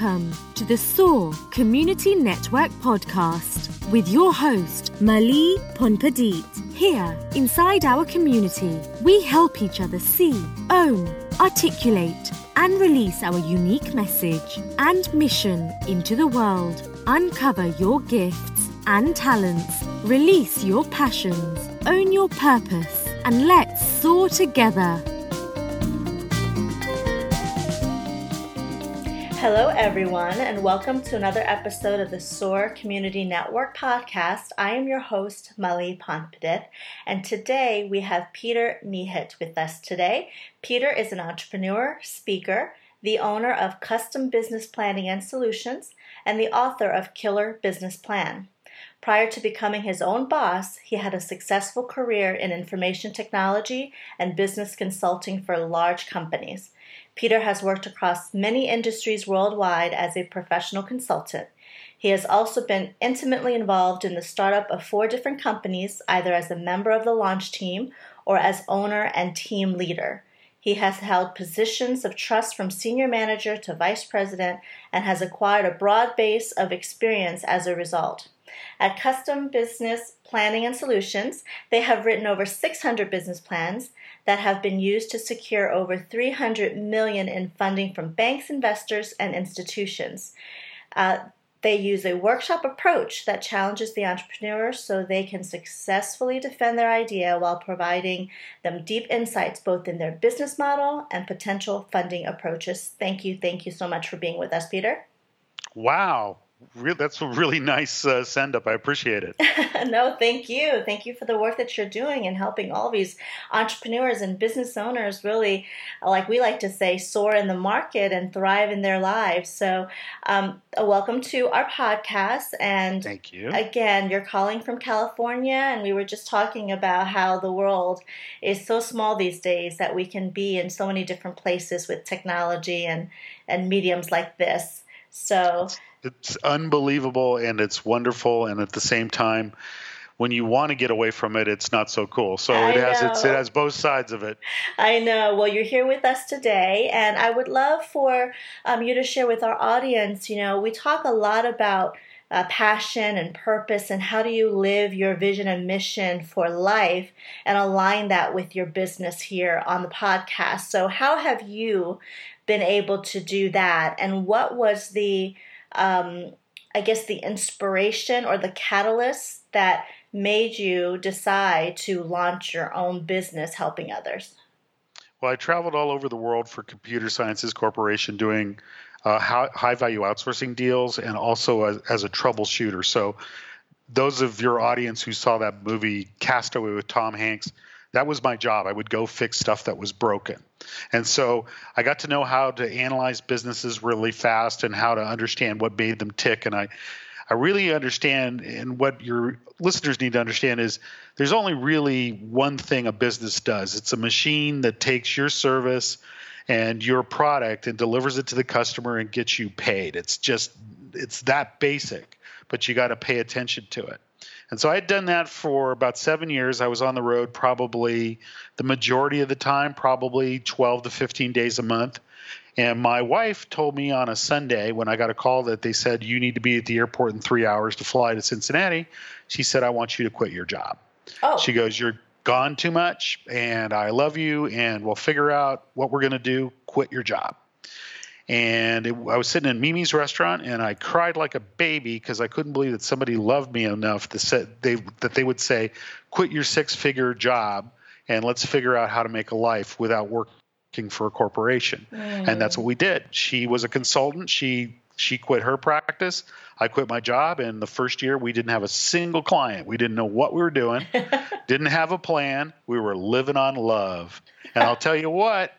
Welcome to the SOAR Community Network podcast with your host, Mali Ponpadit. Here, inside our community, we help each other see, own, articulate, and release our unique message and mission into the world. Uncover your gifts and talents, release your passions, own your purpose, and let's soar together. Hello, everyone, and welcome to another episode of the SOAR Community Network podcast. I am your host, Mali Ponpadith, and today we have Peter Mihit with us today. Peter is an entrepreneur, speaker, the owner of Custom Business Planning and Solutions, and the author of Killer Business Plan. Prior to becoming his own boss, he had a successful career in information technology and business consulting for large companies. Peter has worked across many industries worldwide as a professional consultant. He has also been intimately involved in the startup of four different companies, either as a member of the launch team or as owner and team leader. He has held positions of trust from senior manager to vice president and has acquired a broad base of experience as a result. At Custom Business Planning and Solutions, they have written over 600 business plans that have been used to secure over 300 million in funding from banks, investors, and institutions. Uh, they use a workshop approach that challenges the entrepreneur so they can successfully defend their idea while providing them deep insights both in their business model and potential funding approaches. Thank you. Thank you so much for being with us, Peter. Wow that's a really nice uh, send up. I appreciate it. no, thank you. Thank you for the work that you're doing and helping all these entrepreneurs and business owners really, like we like to say, soar in the market and thrive in their lives. So, um, welcome to our podcast. And thank you. Again, you're calling from California, and we were just talking about how the world is so small these days that we can be in so many different places with technology and, and mediums like this. So, it's unbelievable and it's wonderful and at the same time when you want to get away from it it's not so cool. So I it has it has both sides of it. I know. Well you're here with us today and i would love for um, you to share with our audience you know we talk a lot about uh, passion and purpose and how do you live your vision and mission for life and align that with your business here on the podcast. So how have you been able to do that? And what was the um, I guess, the inspiration or the catalyst that made you decide to launch your own business helping others? Well, I traveled all over the world for Computer Sciences Corporation doing uh, high value outsourcing deals and also as, as, a troubleshooter. So, those of your audience who saw that movie Castaway with Tom Hanks, that was my job. I would go fix stuff that was broken. And so I got to know how to analyze businesses really fast and how to understand what made them tick. And I, I really understand, and what your listeners need to understand is there's only really one thing a business does it's a machine that takes your service and your product and delivers it to the customer and gets you paid. It's just, it's that basic, but you got to pay attention to it. And so I had done that for about seven years. I was on the road probably the majority of the time, probably 12 to 15 days a month. And my wife told me on a Sunday when I got a call that they said, You need to be at the airport in three hours to fly to Cincinnati. She said, I want you to quit your job. Oh. She goes, You're gone too much, and I love you, and we'll figure out what we're going to do. Quit your job and it, I was sitting in Mimi's restaurant, and I cried like a baby because I couldn't believe that somebody loved me enough to say, they, that they would say, "Quit your six-figure job and let's figure out how to make a life without working for a corporation." Mm. And that's what we did. She was a consultant. She she quit her practice. I quit my job. And the first year, we didn't have a single client. We didn't know what we were doing, didn't have a plan. We were living on love. And I'll tell you what,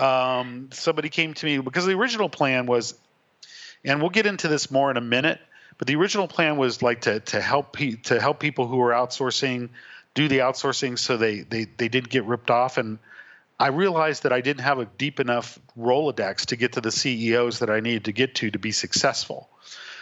um, somebody came to me because the original plan was, and we'll get into this more in a minute. But the original plan was like to to help pe- to help people who are outsourcing do the outsourcing so they they they didn't get ripped off and. I realized that I didn't have a deep enough Rolodex to get to the CEOs that I needed to get to to be successful.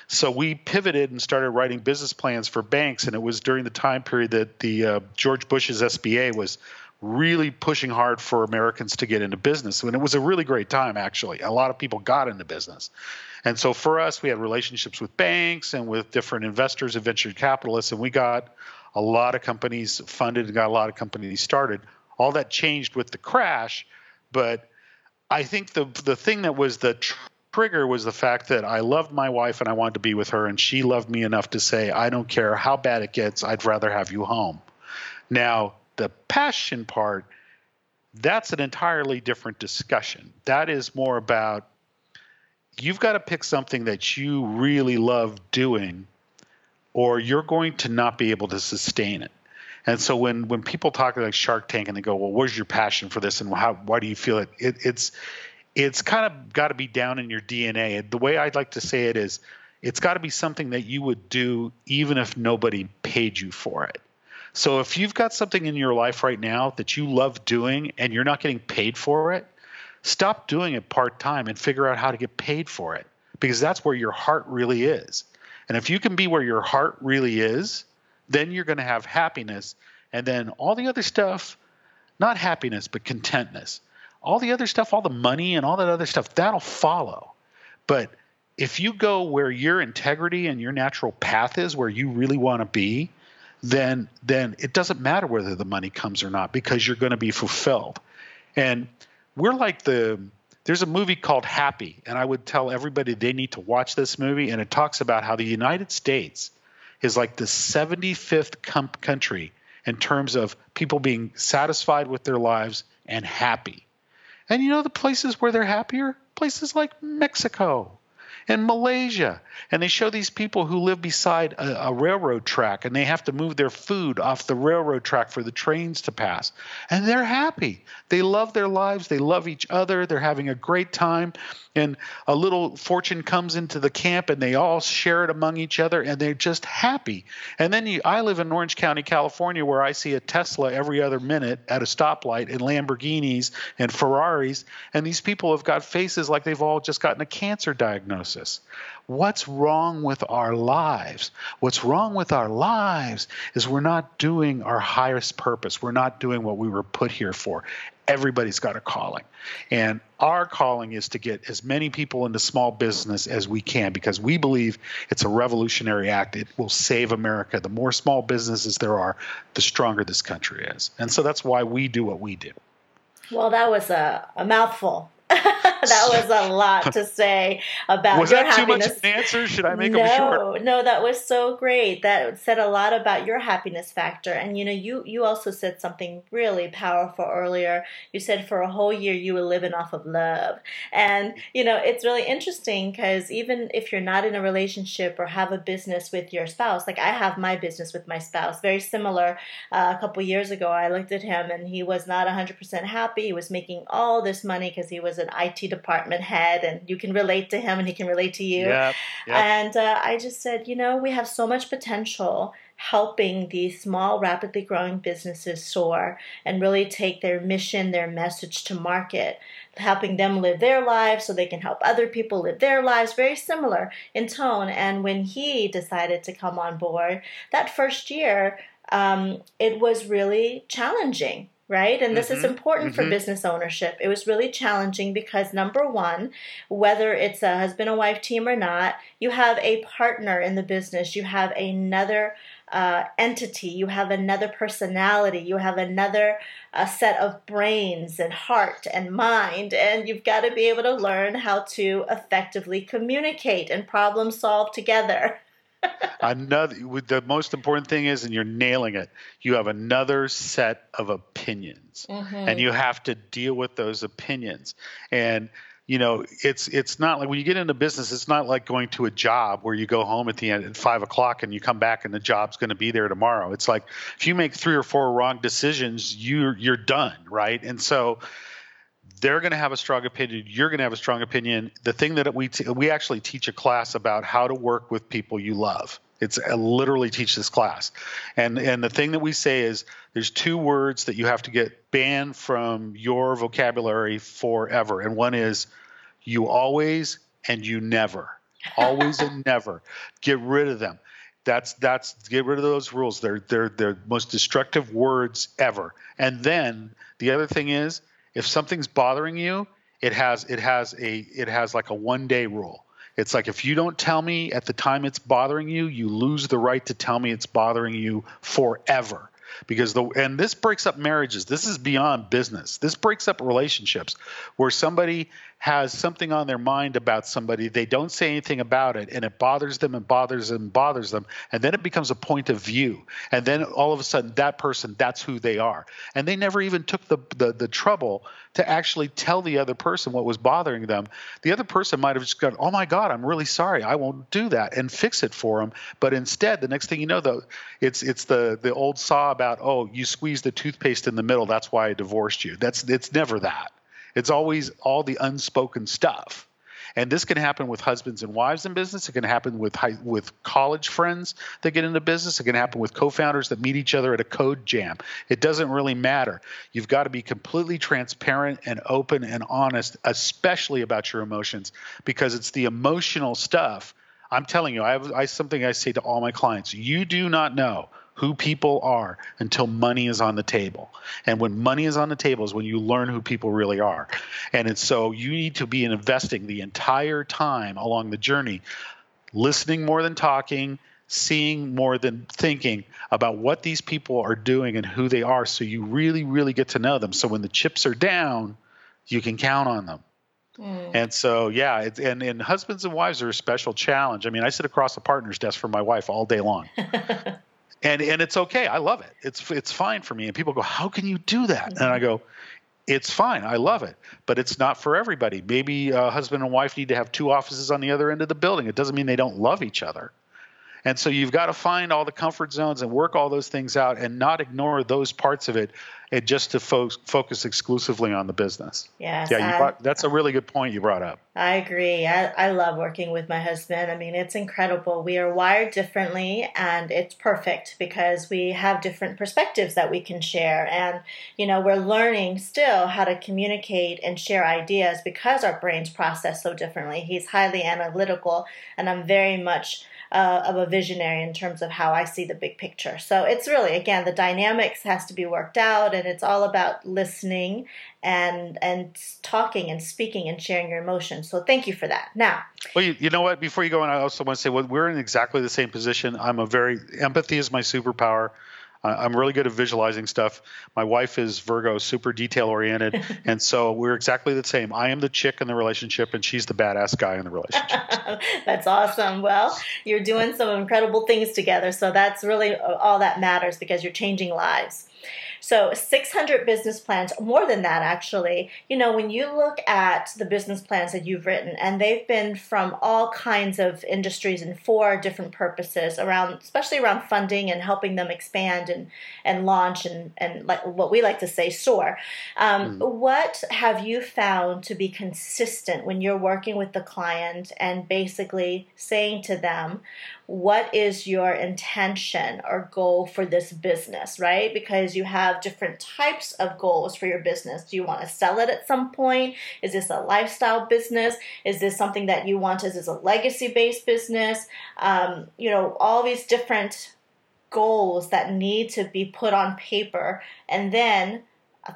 So we pivoted and started writing business plans for banks, and it was during the time period that the uh, George Bush's SBA was really pushing hard for Americans to get into business. And it was a really great time, actually. A lot of people got into business. And so for us, we had relationships with banks and with different investors and venture capitalists, and we got a lot of companies funded and got a lot of companies started. All that changed with the crash, but I think the the thing that was the tr- trigger was the fact that I loved my wife and I wanted to be with her, and she loved me enough to say, "I don't care how bad it gets, I'd rather have you home." Now, the passion part, that's an entirely different discussion. That is more about you've got to pick something that you really love doing, or you're going to not be able to sustain it. And so when when people talk like Shark Tank and they go, well, where's your passion for this and how why do you feel it? it it's it's kind of got to be down in your DNA. The way I'd like to say it is, it's got to be something that you would do even if nobody paid you for it. So if you've got something in your life right now that you love doing and you're not getting paid for it, stop doing it part time and figure out how to get paid for it because that's where your heart really is. And if you can be where your heart really is, then you're going to have happiness. And then all the other stuff, not happiness, but contentness. All the other stuff, all the money and all that other stuff, that'll follow. But if you go where your integrity and your natural path is, where you really want to be, then then it doesn't matter whether the money comes or not because you're going to be fulfilled. And we're like the there's a movie called Happy, and I would tell everybody they need to watch this movie. And it talks about how the United States is like the 75th com- country in terms of people being satisfied with their lives and happy. And you know the places where they're happier? Places like Mexico and Malaysia. And they show these people who live beside a, a, railroad track and they have to move their food off the railroad track for the trains to pass. And they're happy. They love their lives. They love each other. They're having a great time. And a little fortune comes into the camp and they all share it among each other and they're just happy. And then you, I live in Orange County, California, where I see a Tesla every other minute at a stoplight and Lamborghinis and Ferraris. And these people have got faces like they've all just gotten a cancer diagnosis. What's wrong with our lives? What's wrong with our lives is we're not doing our highest purpose. We're not doing what we were put here for. Everybody's got a calling. And our calling is to get as many people into small business as we can because we believe it's a revolutionary act. It will save America. The more small businesses there are, the stronger this country is. And so that's why we do what we do. Well, that was a, a mouthful. that was a lot to say about was your that happiness. too much of an answer? Should I make no, them short? No, that was so great. That said a lot about your happiness factor. And you know, you you also said something really powerful earlier. You said for a whole year you were living off of love. And you know, it's really interesting because even if you're not in a relationship or have a business with your spouse, like I have my business with my spouse, very similar. Uh, a couple years ago, I looked at him and he was not 100% happy. He was making all this money because he was an IT department head and you can relate to him and he can relate to you. Yep, yep. And uh, I just said, you know, we have so much potential helping these small, rapidly growing businesses soar and really take their mission, their message to market, helping them live their lives so they can help other people live their lives, very similar in tone. And when he decided to come on board, that first year, um, it was really challenging right? And this mm-hmm. is important mm-hmm. for business ownership. It was really challenging because number one, whether it's a husband and wife team or not, you have a partner in the business, you have another uh, entity, you have another personality, you have another uh, set of brains and heart and mind, and you've got to be able to learn how to effectively communicate and problem solve together. Another the most important thing is and you're nailing it you have another set of opinions. Mm-hmm. and you have to deal with those opinions. And you know it's it's not like when you get into business it's not like going to a job where you go home at the end at five o'clock and you come back and the job's going to be there tomorrow. It's like if you make three or four wrong decisions you're you're done right? And so they're going to have a strong opinion you're going to have a strong opinion. The thing that we t- we actually teach a class about how to work with people you love. It's I literally teach this class. And and the thing that we say is there's two words that you have to get banned from your vocabulary forever. And one is you always and you never. Always and never. Get rid of them. That's that's get rid of those rules. They're they're they're most destructive words ever. And then the other thing is, if something's bothering you, it has it has a it has like a one day rule. It's like if you don't tell me at the time it's bothering you, you lose the right to tell me it's bothering you forever because the and this breaks up marriages. This is beyond business. This breaks up relationships where somebody has something on their mind about somebody, they don't say anything about it, and it bothers them and bothers them and bothers them, and then it becomes a point of view. And then all of a sudden that person, that's who they are. And they never even took the the, the trouble to actually tell the other person what was bothering them. The other person might have just gone, "Oh my God, I'm really sorry. I won't do that," and fix it for them. But instead, the next thing you know, though, it's it's the the old saw about, "Oh, you squeezed the toothpaste in the middle. That's why I divorced you." That's it's never that. It's always all the unspoken stuff. And this can happen with husbands and wives in business. It can happen with high, with college friends that get into business. It can happen with co-founders that meet each other at a code jam. It doesn't really matter. You've got to be completely transparent and open and honest, especially about your emotions, because it's the emotional stuff. I'm telling you, I have I, something I say to all my clients. You do not know who people are until money is on the table. And when money is on the table is when you learn who people really are. And it's so you need to be investing the entire time along the journey, listening more than talking, seeing more than thinking about what these people are doing and who they are so you really really get to know them so when the chips are down you can count on them Mm. And so, yeah, it's, and, and husbands and wives are a special challenge. I mean, I sit across the partner's desk from my wife all day long. and and it's okay. I love it. It's it's fine for me. And people go, "How can you do that?" And I go, "It's fine. I love it, but it's not for everybody. Maybe a husband and wife need to have two offices on the other end of the building. It doesn't mean they don't love each other." And so you've got to find all the comfort zones and work all those things out and not ignore those parts of it and just to fo- focus exclusively on the business. Yes, yeah, brought, that's a really good point you brought up. I agree. I, I love working with my husband. I mean, it's incredible. We are wired differently, and it's perfect because we have different perspectives that we can share. And, you know, we're learning still how to communicate and share ideas because our brains process so differently. He's highly analytical, and I'm very much uh, of a visionary in terms of how I see the big picture. So it's really, again, the dynamics has to be worked out, and it's all about listening and and talking and speaking and sharing your emotions. So thank you for that. Now, well, you, you know what? Before you go on, I also want to say, well, we're in exactly the same position. I'm a very empathy is my superpower. I'm really good at visualizing stuff. My wife is Virgo, super detail oriented, and so we're exactly the same. I am the chick in the relationship, and she's the badass guy in the relationship. that's awesome. Well, you're doing some incredible things together, so that's really all that matters because you're changing lives. So 600 business plans, more than that actually. You know, when you look at the business plans that you've written, and they've been from all kinds of industries and for different purposes around, especially around funding and helping them expand and, and launch and, and like what we like to say soar. Um, mm. What have you found to be consistent when you're working with the client and basically saying to them, what is your intention or goal for this business, right? Because you have different types of goals for your business. Do you want to sell it at some point? Is this a lifestyle business? Is this something that you want as a legacy based business? Um, you know, all these different goals that need to be put on paper and then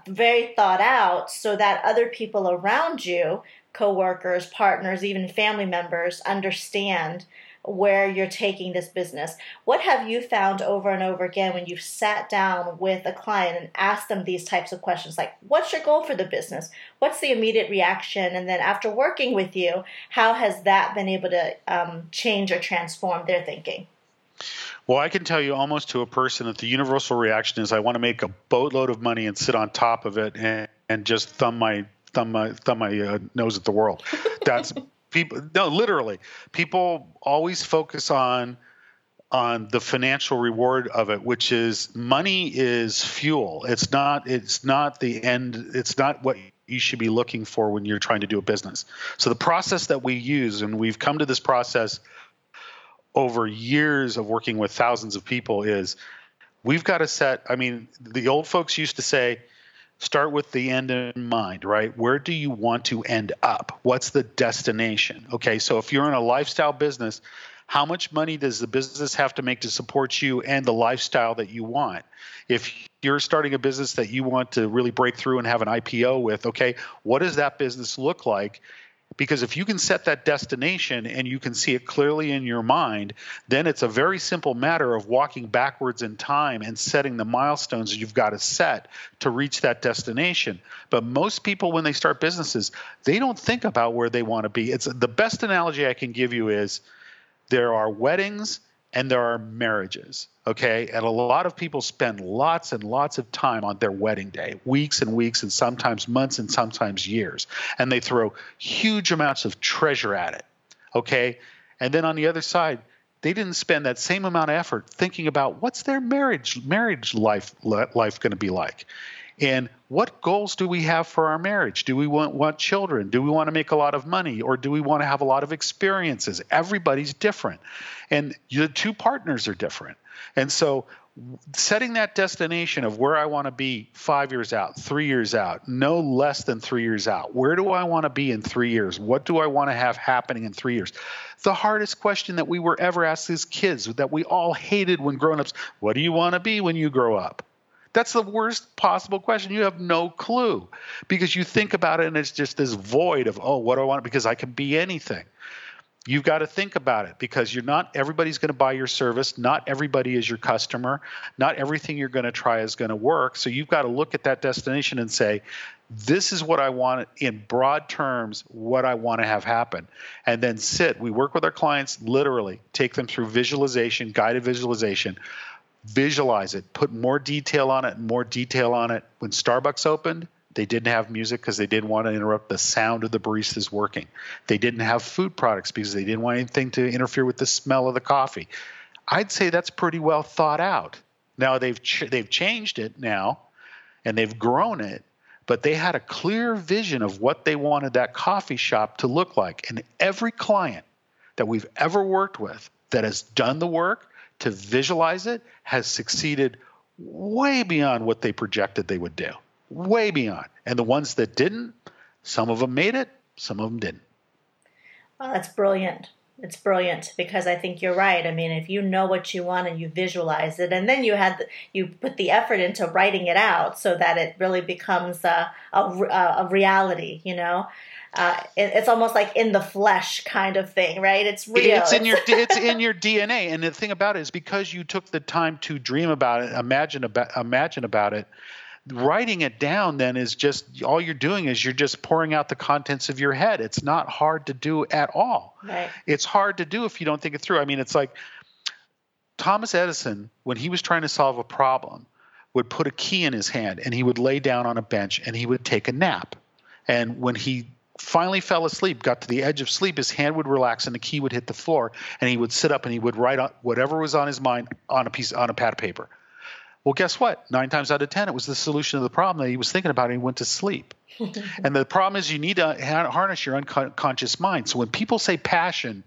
very thought out so that other people around you, coworkers, partners, even family members understand where you're taking this business. What have you found over and over again when you've sat down with a client and asked them these types of questions like, what's your goal for the business? What's the immediate reaction? And then after working with you, how has that been able to um, change or transform their thinking? Well, I can tell you almost to a person that the universal reaction is I want to make a boatload of money and sit on top of it and, and just thumb my thumb my thumb my uh, nose at the world. That's people no literally. People always focus on on the financial reward of it which is money is fuel. It's not it's not the end it's not what you should be looking for when you're trying to do a business. So the process that we use and we've come to this process over years of working with thousands of people is we've got to set i mean the old folks used to say start with the end in mind, right? Where do you want to end up? What's the destination? Okay, so if you're in a lifestyle business, How much money does the business have to make to support you and the lifestyle that you want? If you're starting a business that you want to really break through and have an IPO with, okay, what does that business look like? Because if you can set that destination and you can see it clearly in your mind, then it's a very simple matter of walking backwards in time and setting the milestones you've got to set to reach that destination. But most people, when they start businesses, they don't think about where they want to be. It's the best analogy I can give you is there are weddings and there are marriages. Okay. And a lot of people spend lots and lots of time on their wedding day, weeks and weeks, and sometimes months and sometimes years. And they throw huge amounts of treasure at it. Okay. And then on the other side, they didn't spend that same amount of effort thinking about what's their marriage marriage life life going to be like and what goals do we have for our marriage? Do we want, want children? Do we want to make a lot of money? Or do we want to have a lot of experiences? Everybody's different. And the two partners are different. And so setting that destination of where I want to be five years out, three years out, no less than three years out. Where do I want to be in three years? What do I want to have happening in three years? The hardest question that we were ever asked as kids that we all hated when growing ups what do you want to be when you grow up? That's the worst possible question. You have no clue because you think about it and it's just this void of, oh, what do I want? Because I can be anything. You've got to think about it because you're not everybody's going to buy your service. Not everybody is your customer. Not everything you're going to try is going to work. So you've got to look at that destination and say, this is what I want in broad terms, what I want to have happen. And then sit. We work with our clients literally, take them through visualization, guided visualization visualize it, put more detail on it, more detail on it. When Starbucks opened, they didn't have music because they didn't want to interrupt the sound of the baristas working. They didn't have food products because they didn't want anything to interfere with the smell of the coffee. I'd say that's pretty well thought out. Now they've ch- they've changed it now, and they've grown it, but they had a clear vision of what they wanted that coffee shop to look like. And every client that we've ever worked with that has done the work to visualize it has succeeded way beyond what they projected they would do. Way beyond. And the ones that didn't, some of them made it, some of them didn't. Well, that's brilliant. It's brilliant because I think you're right. I mean, if you know what you want and you visualize it, and then you had you put the effort into writing it out so that it really becomes a, a, a reality. You know, uh, it, it's almost like in the flesh kind of thing, right? It's real. It's in your it's in your DNA, and the thing about it is because you took the time to dream about it, imagine about imagine about it. Writing it down then is just all you're doing is you're just pouring out the contents of your head. It's not hard to do at all. Right. It's hard to do if you don't think it through. I mean, it's like Thomas Edison when he was trying to solve a problem would put a key in his hand and he would lay down on a bench and he would take a nap. And when he finally fell asleep, got to the edge of sleep, his hand would relax and the key would hit the floor, and he would sit up and he would write whatever was on his mind on a piece on a pad of paper. Well, guess what? Nine times out of ten, it was the solution to the problem that he was thinking about, and he went to sleep. and the problem is, you need to harness your unconscious mind. So when people say passion,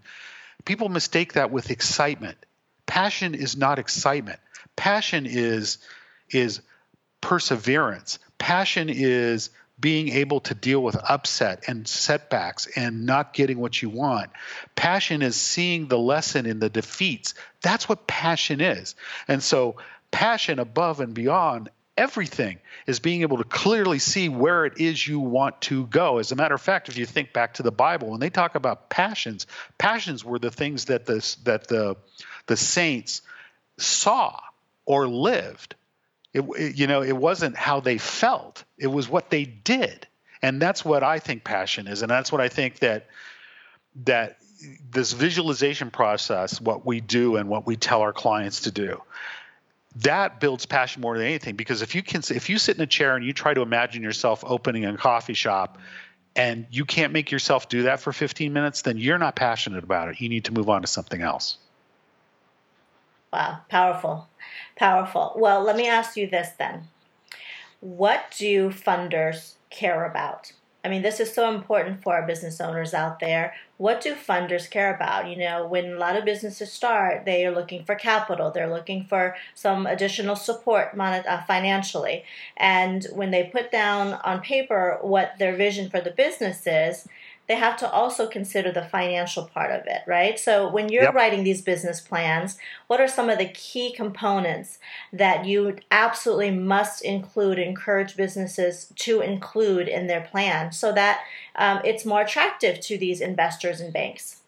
people mistake that with excitement. Passion is not excitement. Passion is is perseverance. Passion is being able to deal with upset and setbacks and not getting what you want. Passion is seeing the lesson in the defeats. That's what passion is. And so, passion above and beyond everything is being able to clearly see where it is you want to go. As a matter of fact, if you think back to the Bible, when they talk about passions, passions were the things that the that the the saints saw or lived. It, it, you know, it wasn't how they felt; it was what they did, and that's what I think passion is, and that's what I think that that this visualization process, what we do and what we tell our clients to do, that builds passion more than anything. Because if you can, if you sit in a chair and you try to imagine yourself opening a coffee shop, and you can't make yourself do that for 15 minutes, then you're not passionate about it. You need to move on to something else. Wow, powerful. Powerful. Well, let me ask you this then. What do funders care about? I mean, this is so important for our business owners out there. What do funders care about? You know, when a lot of businesses start, they are looking for capital. They're looking for some additional support uh, financially. And when they put down on paper what their vision for the business is, they have to also consider the financial part of it, right? So when you're yep. writing these business plans, what are some of the key components that you absolutely must include, encourage businesses to include in their plan so that um, it's more attractive to these investors and banks?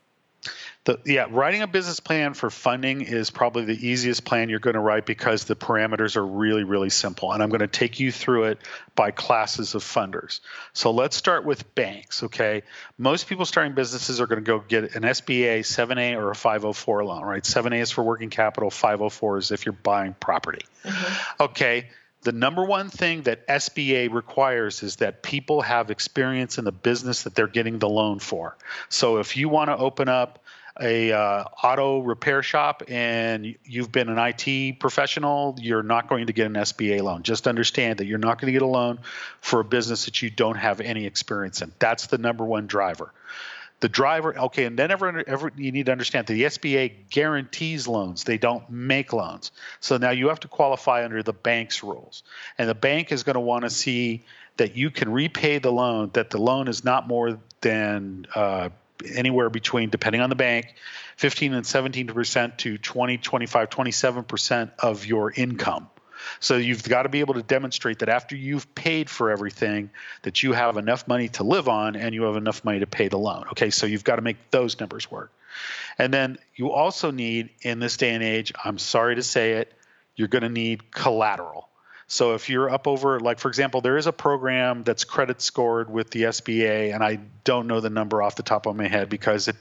The, yeah, writing a business plan for funding is probably the easiest plan you're going to write because the parameters are really, really simple. And I'm going to take you through it by classes of funders. So let's start with banks, okay? Most people starting businesses are going to go get an SBA, 7A, or a 504 loan, right? 7A is for working capital, 504 is if you're buying property. Mm-hmm. Okay the number one thing that SBA requires is that people have experience in the business that they're getting the loan for. So if you want to open up a uh, auto repair shop and you've been an IT professional, you're not going to get an SBA loan. Just understand that you're not going to get a loan for a business that you don't have any experience in. That's the number one driver. The driver, okay, and then ever, ever you need to understand that the SBA guarantees loans; they don't make loans. So now you have to qualify under the bank's rules, and the bank is going to want to see that you can repay the loan, that the loan is not more than uh, anywhere between, depending on the bank, 15 and 17 percent to 20, 25, 27 percent of your income. So you've got to be able to demonstrate that after you've paid for everything, that you have enough money to live on and you have enough money to pay the loan. Okay, so you've got to make those numbers work. And then you also need, in this day and age, I'm sorry to say it, you're going to need collateral. So if you're up over, like for example, there is a program that's credit scored with the SBA, and I don't know the number off the top of my head because it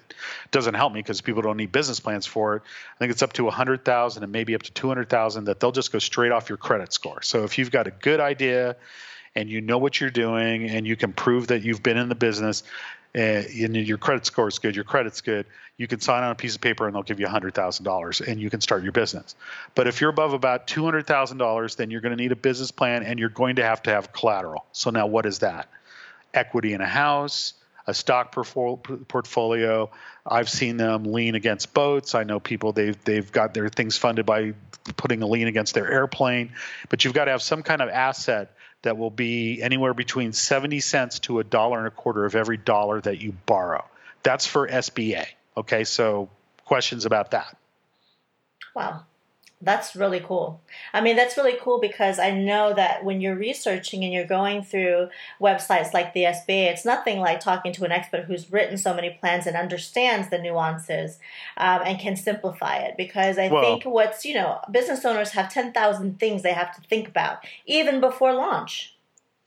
doesn't help me because people don't need business plans for it. I think it's up to 100,000 and maybe up to 200,000 that they'll just go straight off your credit score. So if you've got a good idea and you know what you're doing and you can prove that you've been in the business, Eh, and your credit score is good, your credit's good, you can sign on a piece of paper and they'll give you $100,000 and you can start your business. But if you're above about $200,000, then you're going to need a business plan and you're going to have to have collateral. So now what is that? Equity in a house, a stock portfolio. I've seen them lien against boats. I know people they've they've got their things funded by putting a lien against their airplane, but you've got to have some kind of asset that will be anywhere between 70 cents to a dollar and a quarter of every dollar that you borrow. That's for SBA. Okay, so questions about that? Wow. That's really cool. I mean, that's really cool because I know that when you're researching and you're going through websites like the SBA, it's nothing like talking to an expert who's written so many plans and understands the nuances um, and can simplify it. Because I well, think what's, you know, business owners have 10,000 things they have to think about even before launch.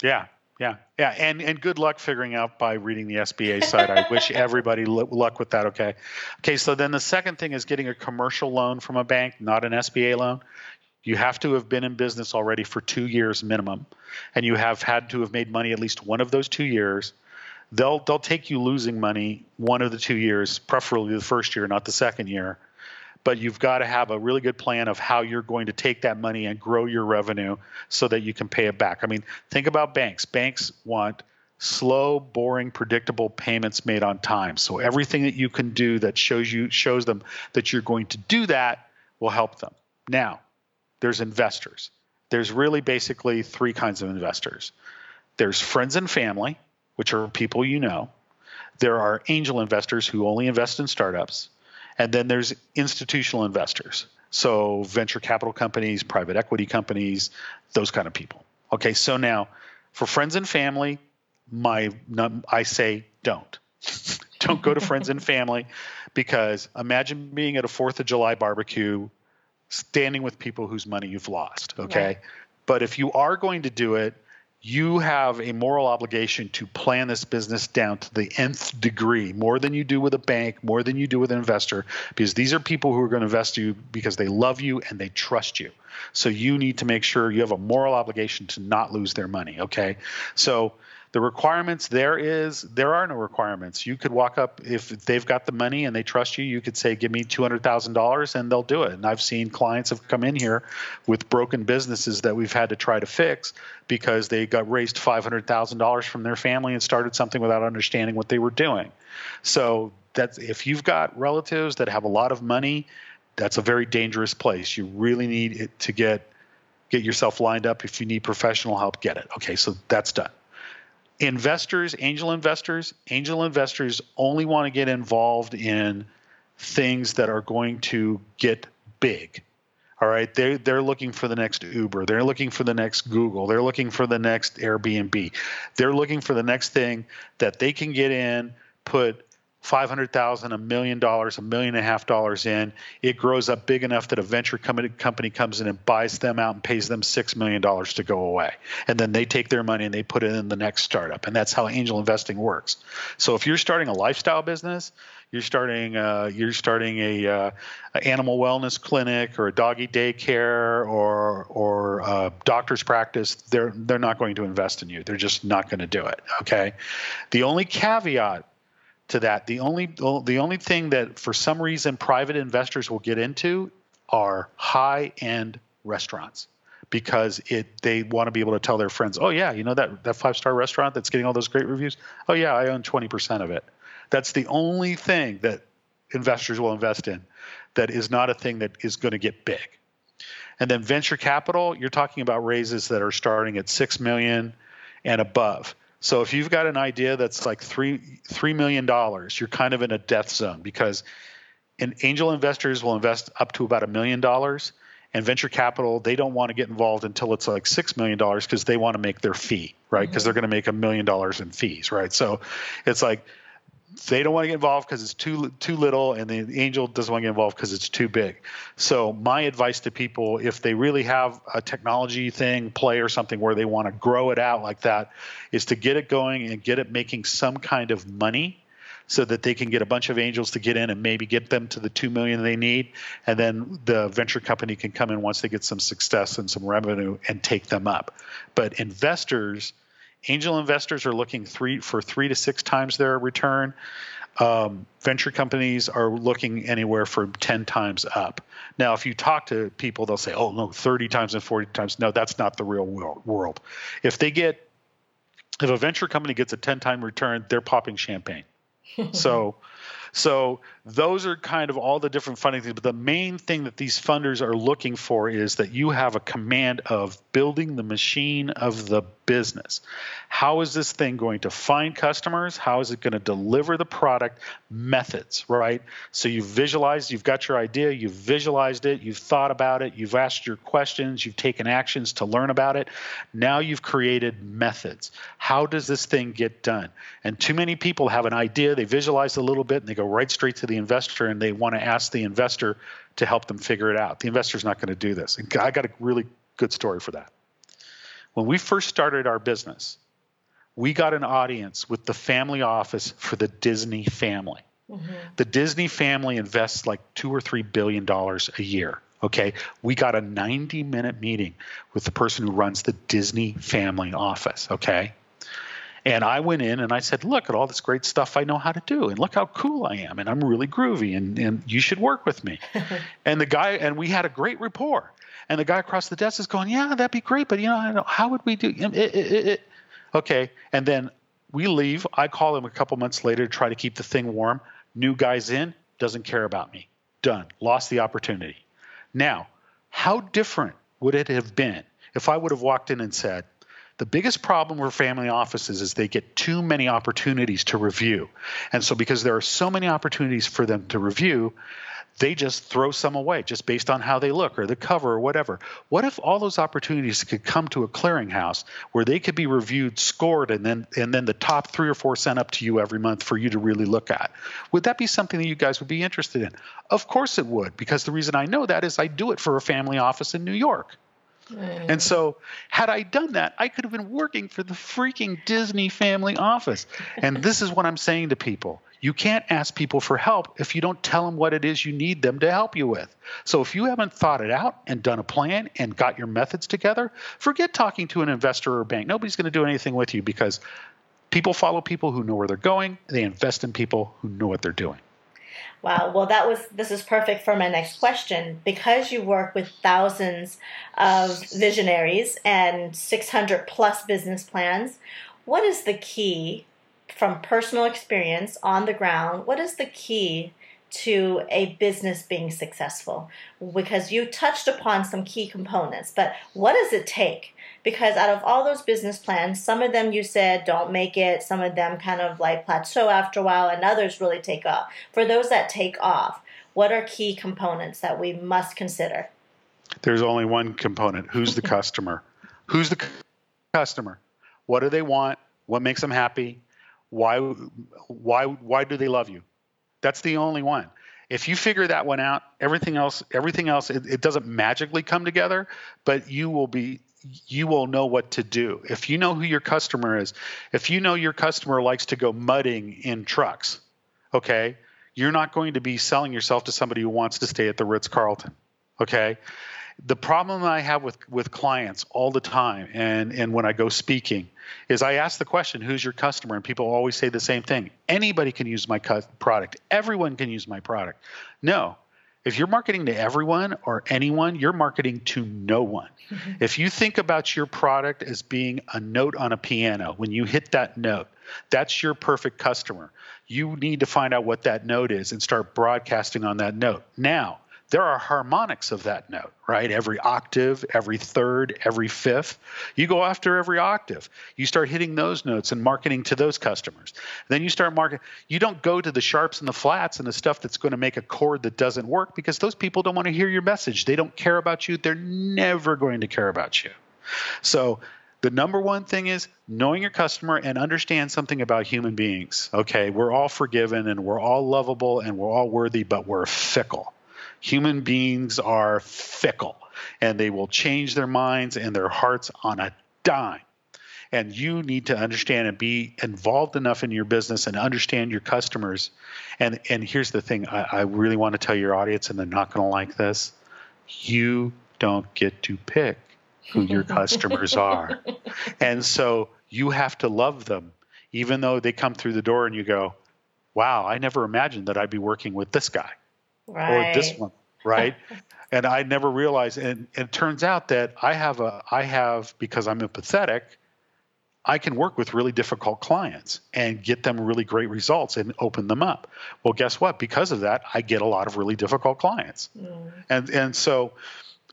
Yeah, yeah, yeah, and and good luck figuring out by reading the SBA site. I wish everybody luck with that. Okay, okay. So then the second thing is getting a commercial loan from a bank, not an SBA loan. You have to have been in business already for two years minimum, and you have had to have made money at least one of those two years. They'll they'll take you losing money one of the two years, preferably the first year, not the second year but you've got to have a really good plan of how you're going to take that money and grow your revenue so that you can pay it back. I mean, think about banks. Banks want slow, boring, predictable payments made on time. So everything that you can do that shows you shows them that you're going to do that will help them. Now, there's investors. There's really basically three kinds of investors. There's friends and family, which are people you know. There are angel investors who only invest in startups. And then there's institutional investors. So venture capital companies, private equity companies, those kind of people. Okay, so now for friends and family, my I say don't. don't go to friends and family because imagine being at a 4th of July barbecue standing with people whose money you've lost, okay? Right. But if you are going to do it, you have a moral obligation to plan this business down to the nth degree, more than you do with a bank, more than you do with an investor, because these are people who are going to invest you because they love you and they trust you. So you need to make sure you have a moral obligation to not lose their money. Okay. So the requirements there is there are no requirements. You could walk up if they've got the money and they trust you. You could say, "Give me two hundred thousand dollars," and they'll do it. And I've seen clients have come in here with broken businesses that we've had to try to fix because they got raised five hundred thousand dollars from their family and started something without understanding what they were doing. So that's if you've got relatives that have a lot of money, that's a very dangerous place. You really need to get get yourself lined up. If you need professional help, get it. Okay, so that's done investors, angel investors, angel investors only want to get involved in things that are going to get big. All right, they they're looking for the next Uber, they're looking for the next Google, they're looking for the next Airbnb. They're looking for the next thing that they can get in, put five hundred thousand, a million dollars, a million and a half dollars in. It grows up big enough that a venture company comes in and buys them out and pays them six million dollars to go away, and then they take their money and they put it in the next startup, and that's how angel investing works. So if you're starting a lifestyle business, you're starting uh, you're starting a, uh, animal wellness clinic or a doggy daycare or or a doctor's practice, they're they're not going to invest in you. They're just not going to do it. Okay, the only caveat to that, the only the only thing that for some reason private investors will get into are high end restaurants because it they want to be able to tell their friends, oh yeah, you know that that five star restaurant that's getting all those great reviews. Oh yeah, I own twenty percent of it. That's the only thing that investors will invest in that is not a thing that is going to get big. And then venture capital, you're talking about raises that are starting at 6 million and above. So if you've got an idea that's like 3 3 million dollars, you're kind of in a death zone because and angel investors will invest up to about a million dollars and venture capital they don't want to get involved until it's like six million dollars because they want to make their fee right because mm-hmm. they're going to make a million dollars in fees right so it's like they don't want to get involved because it's too too little, and the angel doesn't want to get involved because it's too big. So my advice to people, if they really have a technology thing, play or something where they want to grow it out like that, is to get it going and get it making some kind of money, so that they can get a bunch of angels to get in and maybe get them to the two million they need, and then the venture company can come in once they get some success and some revenue and take them up. But investors Angel investors are looking three for three to six times their return. Um, venture companies are looking anywhere from 10 times up. Now, if you talk to people, they'll say, oh, no, 30 times and 40 times. No, that's not the real world. If they get, if a venture company gets a 10 time return, they're popping champagne. so, so those are kind of all the different funding things. But the main thing that these funders are looking for is that you have a command of building the machine of the business. How is this thing going to find customers? How is it going to deliver the product? Methods, right? So you've visualized, you've got your idea, you've visualized it, you've thought about it, you've asked your questions, you've taken actions to learn about it. Now you've created methods. How does this thing get done? And too many people have an idea, they visualize a little bit, and they go right straight to the investor and they want to ask the investor to help them figure it out. The investor's not going to do this. And I got a really good story for that. When we first started our business, we got an audience with the family office for the Disney family. Mm-hmm. The Disney family invests like two or three billion dollars a year. Okay. We got a 90 minute meeting with the person who runs the Disney family office. Okay. And I went in and I said, Look at all this great stuff I know how to do, and look how cool I am, and I'm really groovy, and, and you should work with me. and the guy, and we had a great rapport. And the guy across the desk is going, Yeah, that'd be great, but you know, how would we do it, it, it, Okay. And then we leave. I call him a couple months later to try to keep the thing warm. New guy's in, doesn't care about me. Done. Lost the opportunity. Now, how different would it have been if I would have walked in and said, the biggest problem for family offices is they get too many opportunities to review. And so, because there are so many opportunities for them to review, they just throw some away just based on how they look or the cover or whatever. What if all those opportunities could come to a clearinghouse where they could be reviewed, scored, and then and then the top three or four sent up to you every month for you to really look at? Would that be something that you guys would be interested in? Of course it would, because the reason I know that is I do it for a family office in New York. And so, had I done that, I could have been working for the freaking Disney family office. And this is what I'm saying to people. You can't ask people for help if you don't tell them what it is you need them to help you with. So, if you haven't thought it out and done a plan and got your methods together, forget talking to an investor or bank. Nobody's going to do anything with you because people follow people who know where they're going, they invest in people who know what they're doing. Wow. Well, that was this is perfect for my next question because you work with thousands of visionaries and 600 plus business plans. What is the key from personal experience on the ground? What is the key to a business being successful? Because you touched upon some key components, but what does it take? Because out of all those business plans, some of them you said don't make it, some of them kind of like plateau after a while, and others really take off. For those that take off, what are key components that we must consider? There's only one component who's the customer? Who's the customer? What do they want? What makes them happy? Why, why, why do they love you? That's the only one. If you figure that one out, everything else, everything else, it, it doesn't magically come together, but you will be you will know what to do. If you know who your customer is, if you know your customer likes to go mudding in trucks, okay, you're not going to be selling yourself to somebody who wants to stay at the Ritz Carlton. Okay the problem I have with with clients all the time, and and when I go speaking, is I ask the question, "Who's your customer?" And people always say the same thing: Anybody can use my product. Everyone can use my product. No, if you're marketing to everyone or anyone, you're marketing to no one. Mm-hmm. If you think about your product as being a note on a piano, when you hit that note, that's your perfect customer. You need to find out what that note is and start broadcasting on that note. Now, there are harmonics of that note, right? Every octave, every third, every fifth. You go after every octave. You start hitting those notes and marketing to those customers. Then you start marketing. You don't go to the sharps and the flats and the stuff that's going to make a chord that doesn't work because those people don't want to hear your message. They don't care about you. They're never going to care about you. So the number one thing is knowing your customer and understand something about human beings. Okay, we're all forgiven and we're all lovable and we're all worthy, but we're fickle human beings are fickle and they will change their minds and their hearts on a dime. And you need to understand and be involved enough in your business and understand your customers. And and here's the thing: I, I really want to tell your audience, and they're not going to like this. You don't get to pick who your customers are, and so you have to love them, even though they come through the door and you go, "Wow, I never imagined that I'd be working with this guy." Right. or this one, right? and I never realized. And, and it turns out that I have a, I have because I'm empathetic. I can work with really difficult clients and get them really great results and open them up. Well, guess what? Because of that, I get a lot of really difficult clients. Mm. And and so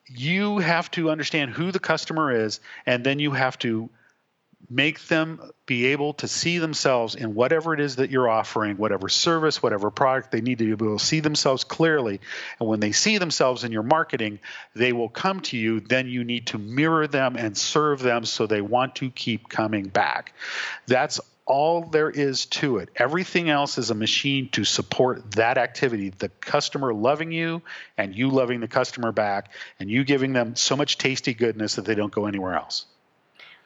you have to understand who the customer is and then you have to make them be able to see themselves in whatever it is that you're offering, whatever service, whatever product, they need to be able to see themselves clearly. And when they see themselves in your marketing, they will come to you. Then you need to mirror them and serve them so they want to keep coming back. That's all there is to it. Everything else is a machine to support that activity. The customer loving you and you loving the customer back and you giving them so much tasty goodness that they don't go anywhere else.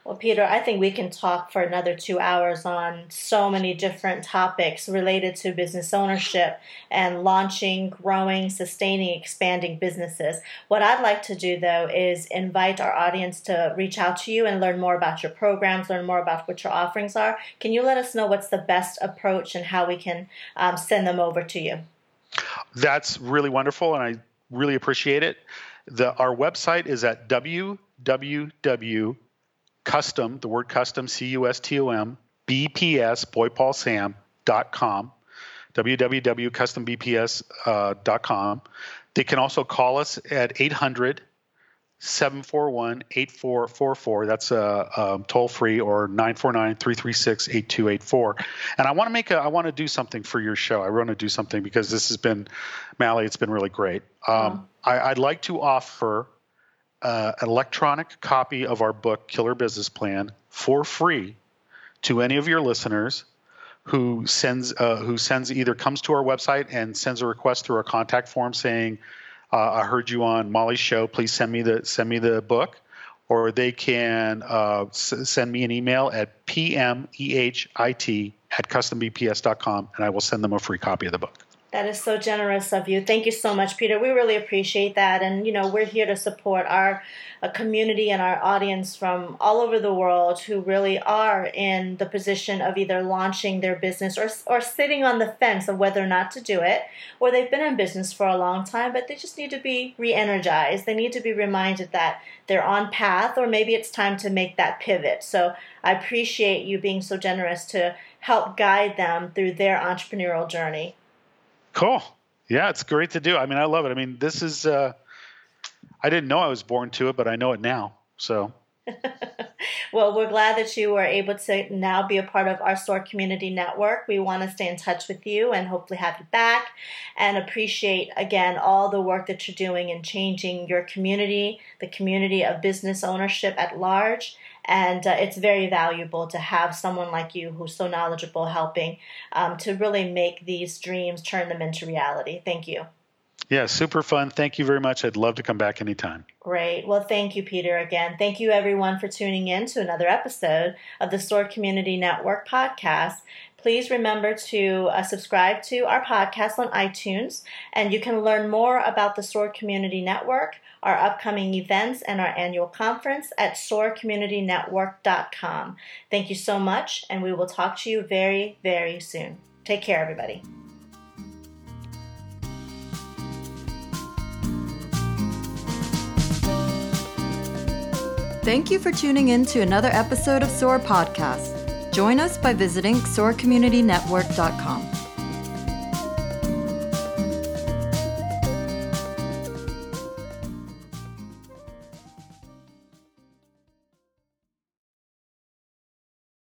Well, Peter, I think we can talk for another two hours on so many different topics related to business ownership and launching, growing, sustaining, expanding businesses. What I'd like to do, though, is invite our audience to reach out to you and learn more about your programs, learn more about what your offerings are. Can you let us know what's the best approach and how we can um, send them over to you? That's really wonderful, and I really appreciate it. The, our website is at www custom, the word custom, C U S T O M, BPS, boypaulsam.com, www.custombps.com. Uh, they can also call us at 800 741 8444. That's uh, um, toll free or 949 336 8284. And I want to make a, I want to do something for your show. I want to do something because this has been, Mally, it's been really great. Um, I, I'd like to offer uh, an electronic copy of our book, Killer Business Plan, for free to any of your listeners who sends uh, who sends either comes to our website and sends a request through our contact form saying, uh, "I heard you on Molly's show. Please send me the send me the book." Or they can uh, s- send me an email at pmehit at custombps.com and I will send them a free copy of the book. That is so generous of you. Thank you so much, Peter. We really appreciate that. And, you know, we're here to support our uh, community and our audience from all over the world who really are in the position of either launching their business or, or sitting on the fence of whether or not to do it, or they've been in business for a long time, but they just need to be re energized. They need to be reminded that they're on path, or maybe it's time to make that pivot. So I appreciate you being so generous to help guide them through their entrepreneurial journey. Cool. Yeah, it's great to do. I mean, I love it. I mean, this is. Uh, I didn't know I was born to it, but I know it now. So. well, we're glad that you were able to now be a part of our SOAR community network. We want to stay in touch with you and hopefully have you back and appreciate again all the work that you're doing in changing your community, the community of business ownership at large. And uh, it's very valuable to have someone like you who's so knowledgeable helping um, to really make these dreams turn them into reality. Thank you. Yeah, super fun. Thank you very much. I'd love to come back anytime. Great. Well, thank you, Peter, again. Thank you, everyone, for tuning in to another episode of the SOAR Community Network podcast. Please remember to uh, subscribe to our podcast on iTunes, and you can learn more about the SOAR Community Network, our upcoming events, and our annual conference at soarcommunitynetwork.com. Thank you so much, and we will talk to you very, very soon. Take care, everybody. Thank you for tuning in to another episode of SOAR Podcast. Join us by visiting soarcommunitynetwork.com.